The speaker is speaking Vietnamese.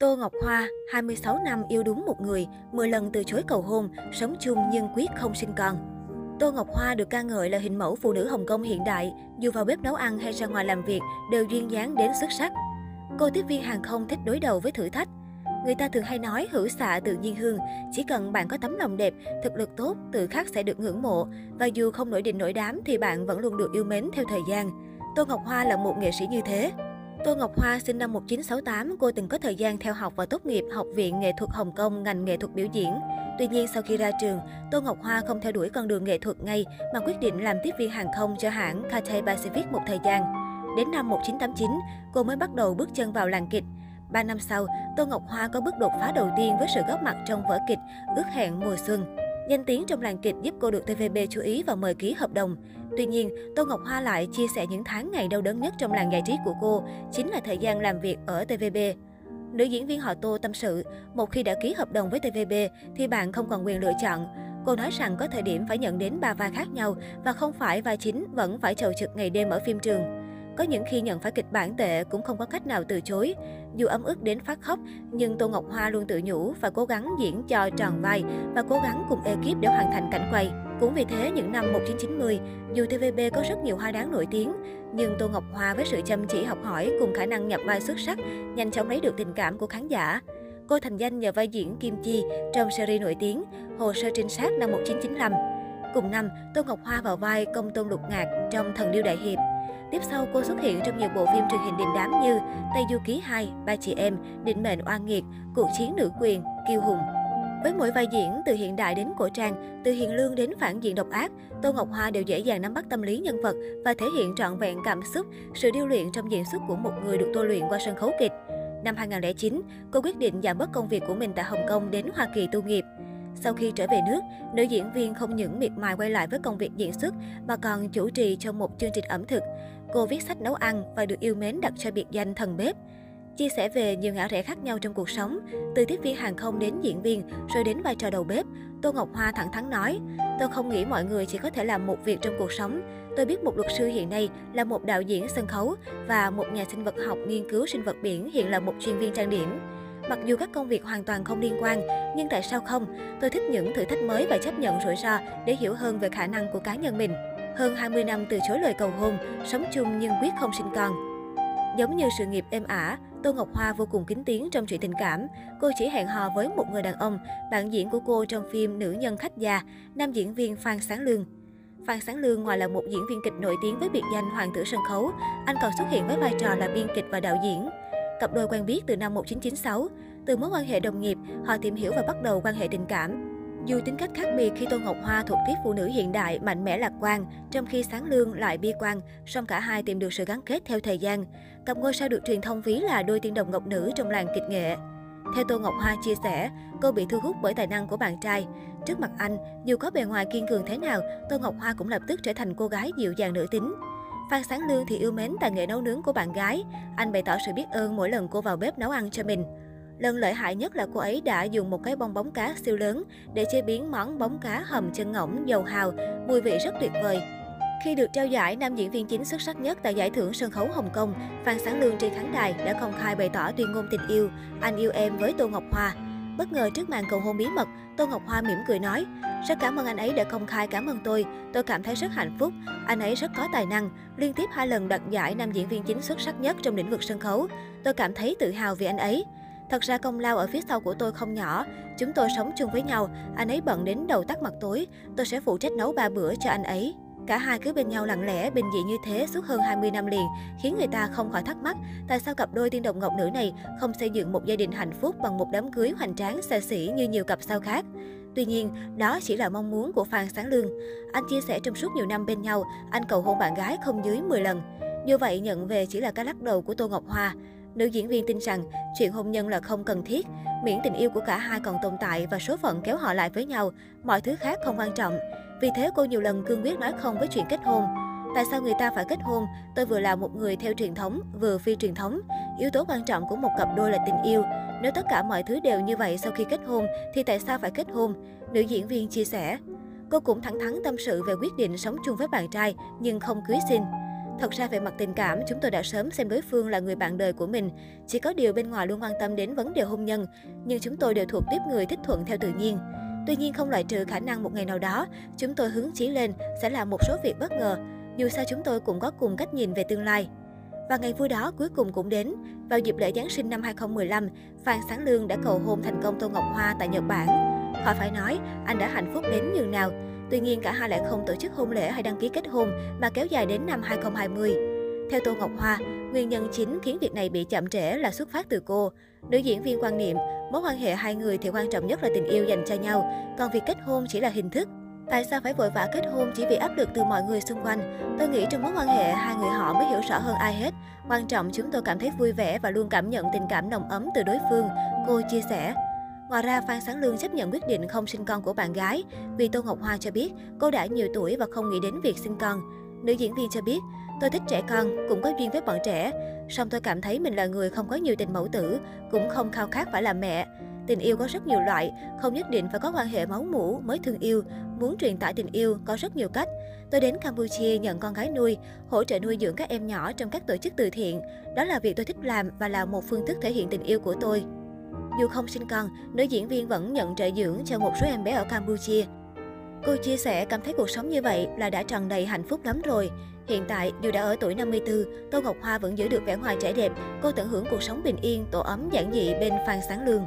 Tô Ngọc Hoa, 26 năm yêu đúng một người, 10 lần từ chối cầu hôn, sống chung nhưng quyết không sinh con. Tô Ngọc Hoa được ca ngợi là hình mẫu phụ nữ Hồng Kông hiện đại, dù vào bếp nấu ăn hay ra ngoài làm việc đều duyên dáng đến xuất sắc. Cô tiếp viên hàng không thích đối đầu với thử thách. Người ta thường hay nói hữu xạ tự nhiên hương, chỉ cần bạn có tấm lòng đẹp, thực lực tốt, tự khắc sẽ được ngưỡng mộ và dù không nổi đình nổi đám thì bạn vẫn luôn được yêu mến theo thời gian. Tô Ngọc Hoa là một nghệ sĩ như thế. Tô Ngọc Hoa sinh năm 1968, cô từng có thời gian theo học và tốt nghiệp Học viện Nghệ thuật Hồng Kông ngành nghệ thuật biểu diễn. Tuy nhiên, sau khi ra trường, Tô Ngọc Hoa không theo đuổi con đường nghệ thuật ngay mà quyết định làm tiếp viên hàng không cho hãng Cathay Pacific một thời gian. Đến năm 1989, cô mới bắt đầu bước chân vào làng kịch. Ba năm sau, Tô Ngọc Hoa có bước đột phá đầu tiên với sự góp mặt trong vở kịch Ước hẹn mùa xuân. Danh tiếng trong làng kịch giúp cô được TVB chú ý và mời ký hợp đồng. Tuy nhiên, Tô Ngọc Hoa lại chia sẻ những tháng ngày đau đớn nhất trong làng giải trí của cô, chính là thời gian làm việc ở TVB. Nữ diễn viên họ Tô tâm sự, một khi đã ký hợp đồng với TVB thì bạn không còn quyền lựa chọn. Cô nói rằng có thời điểm phải nhận đến ba vai khác nhau và không phải vai chính vẫn phải chầu trực ngày đêm ở phim trường. Có những khi nhận phải kịch bản tệ cũng không có cách nào từ chối. Dù ấm ức đến phát khóc, nhưng Tô Ngọc Hoa luôn tự nhủ và cố gắng diễn cho tròn vai và cố gắng cùng ekip để hoàn thành cảnh quay. Cũng vì thế, những năm 1990, dù TVB có rất nhiều hoa đáng nổi tiếng, nhưng Tô Ngọc Hoa với sự chăm chỉ học hỏi cùng khả năng nhập vai xuất sắc, nhanh chóng lấy được tình cảm của khán giả. Cô thành danh nhờ vai diễn Kim Chi trong series nổi tiếng Hồ sơ trinh sát năm 1995. Cùng năm, Tô Ngọc Hoa vào vai công tôn lục ngạc trong Thần điêu đại hiệp. Tiếp sau, cô xuất hiện trong nhiều bộ phim truyền hình đình đám như Tây Du Ký 2, Ba Chị Em, Định Mệnh Oan Nghiệt, Cuộc Chiến Nữ Quyền, Kiêu Hùng. Với mỗi vai diễn, từ hiện đại đến cổ trang, từ hiền lương đến phản diện độc ác, Tô Ngọc Hoa đều dễ dàng nắm bắt tâm lý nhân vật và thể hiện trọn vẹn cảm xúc, sự điêu luyện trong diễn xuất của một người được tôi luyện qua sân khấu kịch. Năm 2009, cô quyết định giảm bớt công việc của mình tại Hồng Kông đến Hoa Kỳ tu nghiệp. Sau khi trở về nước, nữ diễn viên không những miệt mài quay lại với công việc diễn xuất mà còn chủ trì trong một chương trình ẩm thực. Cô viết sách nấu ăn và được yêu mến đặt cho biệt danh thần bếp. Chia sẻ về nhiều ngã rẽ khác nhau trong cuộc sống, từ tiếp viên hàng không đến diễn viên, rồi đến vai trò đầu bếp, Tô Ngọc Hoa thẳng thắn nói, tôi không nghĩ mọi người chỉ có thể làm một việc trong cuộc sống. Tôi biết một luật sư hiện nay là một đạo diễn sân khấu và một nhà sinh vật học nghiên cứu sinh vật biển hiện là một chuyên viên trang điểm. Mặc dù các công việc hoàn toàn không liên quan, nhưng tại sao không? Tôi thích những thử thách mới và chấp nhận rủi ro để hiểu hơn về khả năng của cá nhân mình. Hơn 20 năm từ chối lời cầu hôn, sống chung nhưng quyết không sinh con. Giống như sự nghiệp êm ả, Tô Ngọc Hoa vô cùng kính tiếng trong chuyện tình cảm. Cô chỉ hẹn hò với một người đàn ông, bạn diễn của cô trong phim Nữ nhân khách già, nam diễn viên Phan Sáng Lương. Phan Sáng Lương ngoài là một diễn viên kịch nổi tiếng với biệt danh Hoàng tử sân khấu, anh còn xuất hiện với vai trò là biên kịch và đạo diễn. Cặp đôi quen biết từ năm 1996. Từ mối quan hệ đồng nghiệp, họ tìm hiểu và bắt đầu quan hệ tình cảm. Dù tính cách khác biệt khi Tô Ngọc Hoa thuộc tiếp phụ nữ hiện đại, mạnh mẽ lạc quan, trong khi Sáng Lương lại bi quan, song cả hai tìm được sự gắn kết theo thời gian. Cặp ngôi sao được truyền thông ví là đôi tiên đồng ngọc nữ trong làng kịch nghệ. Theo Tô Ngọc Hoa chia sẻ, cô bị thu hút bởi tài năng của bạn trai. Trước mặt anh, dù có bề ngoài kiên cường thế nào, Tô Ngọc Hoa cũng lập tức trở thành cô gái dịu dàng nữ tính. Phan Sáng Lương thì yêu mến tài nghệ nấu nướng của bạn gái. Anh bày tỏ sự biết ơn mỗi lần cô vào bếp nấu ăn cho mình. Lần lợi hại nhất là cô ấy đã dùng một cái bong bóng cá siêu lớn để chế biến món bóng cá hầm chân ngỗng dầu hào, mùi vị rất tuyệt vời. Khi được trao giải nam diễn viên chính xuất sắc nhất tại giải thưởng sân khấu Hồng Kông, Phan Sáng Lương trên khán đài đã công khai bày tỏ tuyên ngôn tình yêu, anh yêu em với Tô Ngọc Hoa. Bất ngờ trước màn cầu hôn bí mật, Tô Ngọc Hoa mỉm cười nói, rất cảm ơn anh ấy đã công khai cảm ơn tôi, tôi cảm thấy rất hạnh phúc, anh ấy rất có tài năng, liên tiếp hai lần đoạt giải nam diễn viên chính xuất sắc nhất trong lĩnh vực sân khấu. Tôi cảm thấy tự hào vì anh ấy. Thật ra công lao ở phía sau của tôi không nhỏ. Chúng tôi sống chung với nhau, anh ấy bận đến đầu tắt mặt tối, tôi sẽ phụ trách nấu ba bữa cho anh ấy. Cả hai cứ bên nhau lặng lẽ, bình dị như thế suốt hơn 20 năm liền, khiến người ta không khỏi thắc mắc tại sao cặp đôi tiên đồng ngọc nữ này không xây dựng một gia đình hạnh phúc bằng một đám cưới hoành tráng xa xỉ như nhiều cặp sao khác. Tuy nhiên, đó chỉ là mong muốn của Phan Sáng Lương. Anh chia sẻ trong suốt nhiều năm bên nhau, anh cầu hôn bạn gái không dưới 10 lần. Như vậy, nhận về chỉ là cái lắc đầu của Tô Ngọc Hoa. Nữ diễn viên tin rằng chuyện hôn nhân là không cần thiết, miễn tình yêu của cả hai còn tồn tại và số phận kéo họ lại với nhau, mọi thứ khác không quan trọng. Vì thế cô nhiều lần cương quyết nói không với chuyện kết hôn. Tại sao người ta phải kết hôn? Tôi vừa là một người theo truyền thống, vừa phi truyền thống. Yếu tố quan trọng của một cặp đôi là tình yêu. Nếu tất cả mọi thứ đều như vậy sau khi kết hôn, thì tại sao phải kết hôn? Nữ diễn viên chia sẻ. Cô cũng thẳng thắn tâm sự về quyết định sống chung với bạn trai, nhưng không cưới xin. Thật ra về mặt tình cảm, chúng tôi đã sớm xem đối phương là người bạn đời của mình. Chỉ có điều bên ngoài luôn quan tâm đến vấn đề hôn nhân, nhưng chúng tôi đều thuộc tiếp người thích thuận theo tự nhiên. Tuy nhiên không loại trừ khả năng một ngày nào đó, chúng tôi hướng chí lên sẽ làm một số việc bất ngờ. Dù sao chúng tôi cũng có cùng cách nhìn về tương lai. Và ngày vui đó cuối cùng cũng đến. Vào dịp lễ Giáng sinh năm 2015, Phan Sáng Lương đã cầu hôn thành công Tô Ngọc Hoa tại Nhật Bản. Khỏi phải nói, anh đã hạnh phúc đến nhường nào. Tuy nhiên cả hai lại không tổ chức hôn lễ hay đăng ký kết hôn mà kéo dài đến năm 2020. Theo Tô Ngọc Hoa, nguyên nhân chính khiến việc này bị chậm trễ là xuất phát từ cô. Nữ diễn viên quan niệm, mối quan hệ hai người thì quan trọng nhất là tình yêu dành cho nhau, còn việc kết hôn chỉ là hình thức. Tại sao phải vội vã kết hôn chỉ vì áp lực từ mọi người xung quanh? Tôi nghĩ trong mối quan hệ, hai người họ mới hiểu rõ hơn ai hết. Quan trọng chúng tôi cảm thấy vui vẻ và luôn cảm nhận tình cảm nồng ấm từ đối phương, cô chia sẻ. Ngoài ra, Phan Sáng Lương chấp nhận quyết định không sinh con của bạn gái vì Tô Ngọc Hoa cho biết cô đã nhiều tuổi và không nghĩ đến việc sinh con. Nữ diễn viên cho biết, tôi thích trẻ con, cũng có duyên với bọn trẻ. Song tôi cảm thấy mình là người không có nhiều tình mẫu tử, cũng không khao khát phải làm mẹ. Tình yêu có rất nhiều loại, không nhất định phải có quan hệ máu mủ mới thương yêu. Muốn truyền tải tình yêu có rất nhiều cách. Tôi đến Campuchia nhận con gái nuôi, hỗ trợ nuôi dưỡng các em nhỏ trong các tổ chức từ thiện. Đó là việc tôi thích làm và là một phương thức thể hiện tình yêu của tôi. Dù không sinh con, nữ diễn viên vẫn nhận trợ dưỡng cho một số em bé ở Campuchia. Cô chia sẻ cảm thấy cuộc sống như vậy là đã tràn đầy hạnh phúc lắm rồi. Hiện tại, dù đã ở tuổi 54, Tô Ngọc Hoa vẫn giữ được vẻ ngoài trẻ đẹp. Cô tận hưởng cuộc sống bình yên, tổ ấm giản dị bên Phan Sáng Lương.